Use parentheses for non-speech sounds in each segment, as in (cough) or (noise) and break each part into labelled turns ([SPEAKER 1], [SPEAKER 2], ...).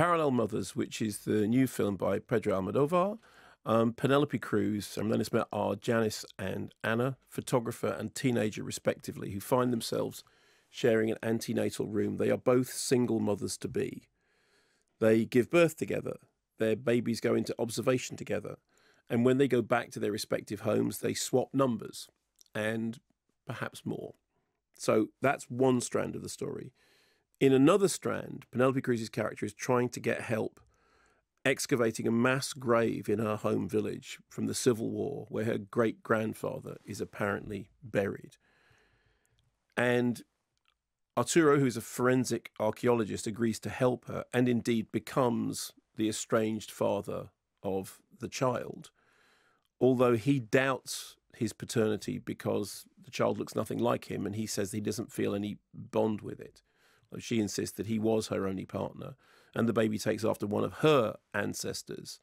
[SPEAKER 1] Parallel Mothers, which is the new film by Pedro Almodovar. Um, Penelope Cruz and Milena Smit are Janis and Anna, photographer and teenager respectively, who find themselves sharing an antenatal room. They are both single mothers to be. They give birth together. Their babies go into observation together. And when they go back to their respective homes, they swap numbers and perhaps more. So that's one strand of the story. In another strand, Penelope Cruz's character is trying to get help excavating a mass grave in her home village from the Civil War, where her great grandfather is apparently buried. And Arturo, who's a forensic archaeologist, agrees to help her and indeed becomes the estranged father of the child, although he doubts his paternity because the child looks nothing like him and he says he doesn't feel any bond with it. She insists that he was her only partner and the baby takes after one of her ancestors.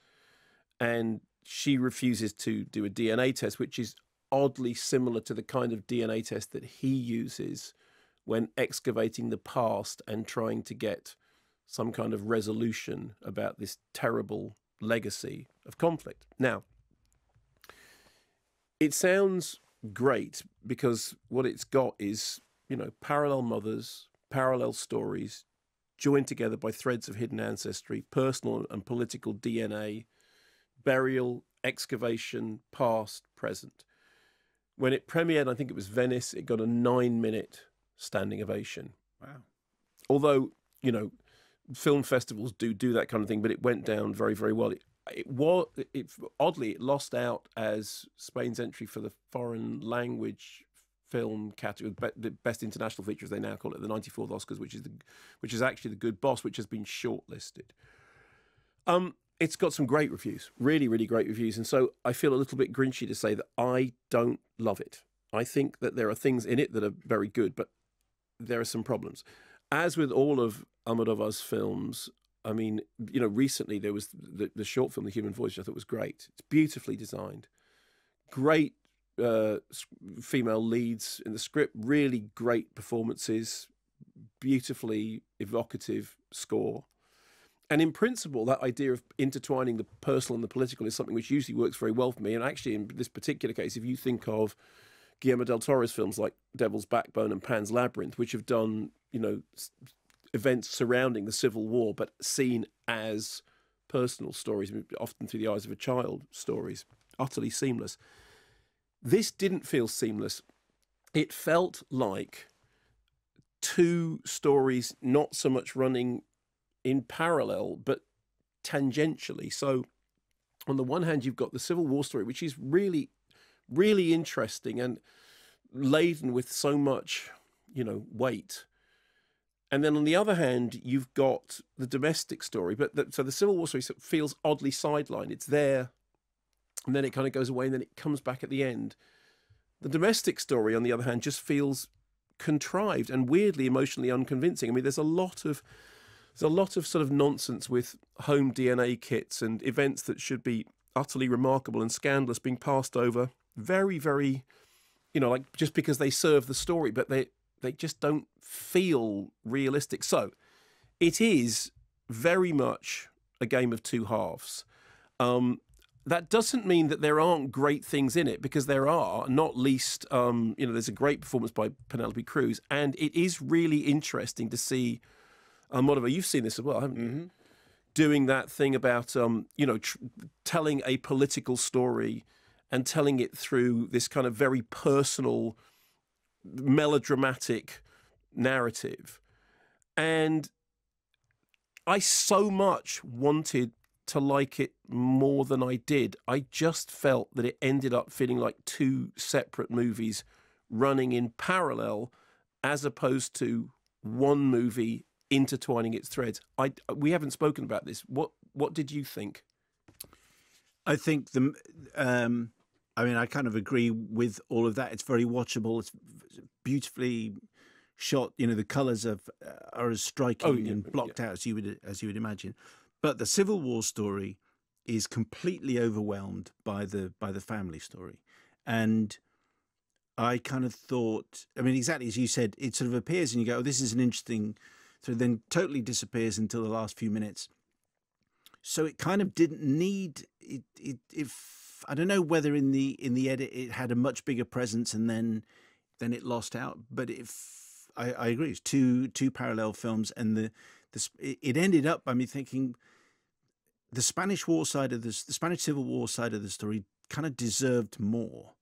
[SPEAKER 1] And she refuses to do a DNA test, which is oddly similar to the kind of DNA test that he uses when excavating the past and trying to get some kind of resolution about this terrible legacy of conflict. Now, it sounds great because what it's got is, you know, parallel mothers, parallel stories, joined together by threads of hidden ancestry, personal and political DNA, burial, excavation, past, present. When it premiered, I think it was Venice, it got a nine minute standing ovation.
[SPEAKER 2] Wow.
[SPEAKER 1] Although, you know, film festivals do do that kind of thing, but it went down very, very well. It, it was it, oddly it lost out as Spain's entry for the foreign language film category, the best international feature, as they now call it, the 94th Oscars, which is the, which is actually the Good Boss, which has been shortlisted. Um, it's got some great reviews, really, really great reviews, and so I feel a little bit grinchy to say that I don't love it. I think that there are things in it that are very good, but there are some problems. As with all of Almodovar's films, I mean, you know, recently there was the, the short film, The Human Voice, I thought was great. It's beautifully designed, great uh, female leads in the script, really great performances, beautifully evocative score. And in principle, that idea of intertwining the personal and the political is something which usually works very well for me. And actually, in this particular case, if you think of Guillermo del Toro's films like Devil's Backbone and Pan's Labyrinth, which have done, you know, events surrounding the Civil War, but seen as personal stories, often through the eyes of a child stories, utterly seamless. This didn't feel seamless. It felt like two stories, not so much running in parallel, but tangentially. So, on the one hand, you've got the Civil War story, which is really, really interesting and laden with so much, you know, weight. And then on the other hand, you've got the domestic story. But the, so the Civil War story feels oddly sidelined. It's there, and then it kind of goes away, and then it comes back at the end. The domestic story, on the other hand, just feels contrived and weirdly emotionally unconvincing. I mean, there's a lot of there's a lot of sort of nonsense with home DNA kits and events that should be utterly remarkable and scandalous being passed over very, very, you know, like just because they serve the story, but they they just don't feel realistic. So it is very much a game of two halves. Um, that doesn't mean that there aren't great things in it because there are, not least, um, you know, there's a great performance by Penelope Cruz, and it is really interesting to see. Um, whatever you've seen this as well, haven't you? Mm-hmm. Doing that thing about, um, you know, tr- telling a political story and telling it through this kind of very personal melodramatic narrative. And I so much wanted to like it more than I did. I just felt that it ended up feeling like two separate movies running in parallel as opposed to one movie intertwining its threads. I we haven't spoken about this. What what did you think?
[SPEAKER 2] I think the um, I mean, I kind of agree with all of that. It's very watchable. It's beautifully shot. You know, the colours of uh, are as striking oh, yeah, and blocked yeah. out as you would as you would imagine. But the Civil War story is completely overwhelmed by the by the family story, and I kind of thought. I mean, exactly as you said, it sort of appears and you go, "Oh, this is an interesting." So then totally disappears until the last few minutes, so it kind of didn't need it. It if I don't know whether in the in the edit it had a much bigger presence and then then it lost out. But if I, I agree, it's two two parallel films, and the it ended up by me thinking the Spanish War side of this, the Spanish Civil War side of the story, kind of deserved more.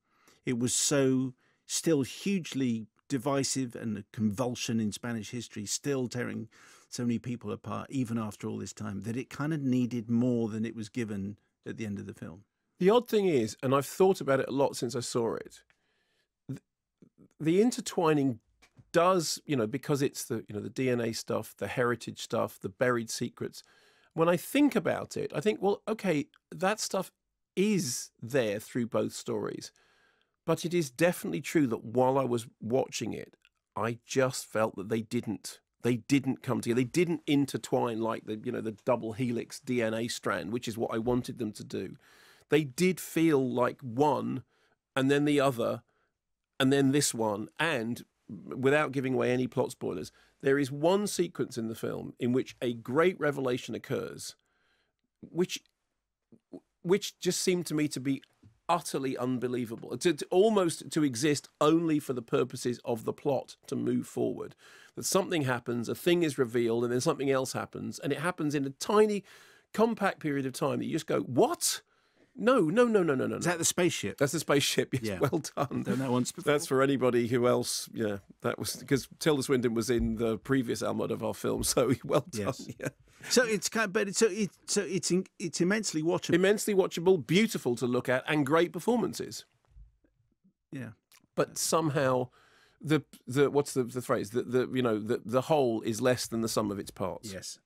[SPEAKER 2] It was so still hugely divisive and a convulsion in Spanish history, still tearing so many people apart, even after all this time, that it kind of needed more than it was given at the end of the film.
[SPEAKER 1] The odd thing is, and I've thought about it a lot since I saw it, the intertwining does, you know, because it's the, you know, the DNA stuff, the heritage stuff, the buried secrets. When I think about it, I think, well, okay, that stuff is there through both stories. But it is definitely true that while I was watching it, I just felt that they didn't they didn't come together. They didn't intertwine like the you know the double helix DNA strand, which is what I wanted them to do. They did feel like one and then the other and then this one and without giving away any plot spoilers, there is one sequence in the film in which a great revelation occurs which which just seemed to me to be utterly unbelievable. To, to, almost to exist only for the purposes of the plot to move forward. That something happens, a thing is revealed, and then something else happens, and it happens in a tiny, compact period of time that you just go, "What?" No, no, no, no, no, no.
[SPEAKER 2] Is that the spaceship?
[SPEAKER 1] That's the spaceship. Yes, yeah. well done.
[SPEAKER 2] Done that once before.
[SPEAKER 1] That's for anybody who else. Yeah, that was because Tilda Swinton was in the previous Almodovar film, (laughs) so well done. Yes. Yeah.
[SPEAKER 2] So it's kind of, but it's so it, so it's it's immensely watchable.
[SPEAKER 1] Immensely watchable, beautiful to look at, and great performances.
[SPEAKER 2] Yeah,
[SPEAKER 1] but somehow the the what's the the phrase the the you know the the whole is less than the sum of its parts.
[SPEAKER 2] Yes.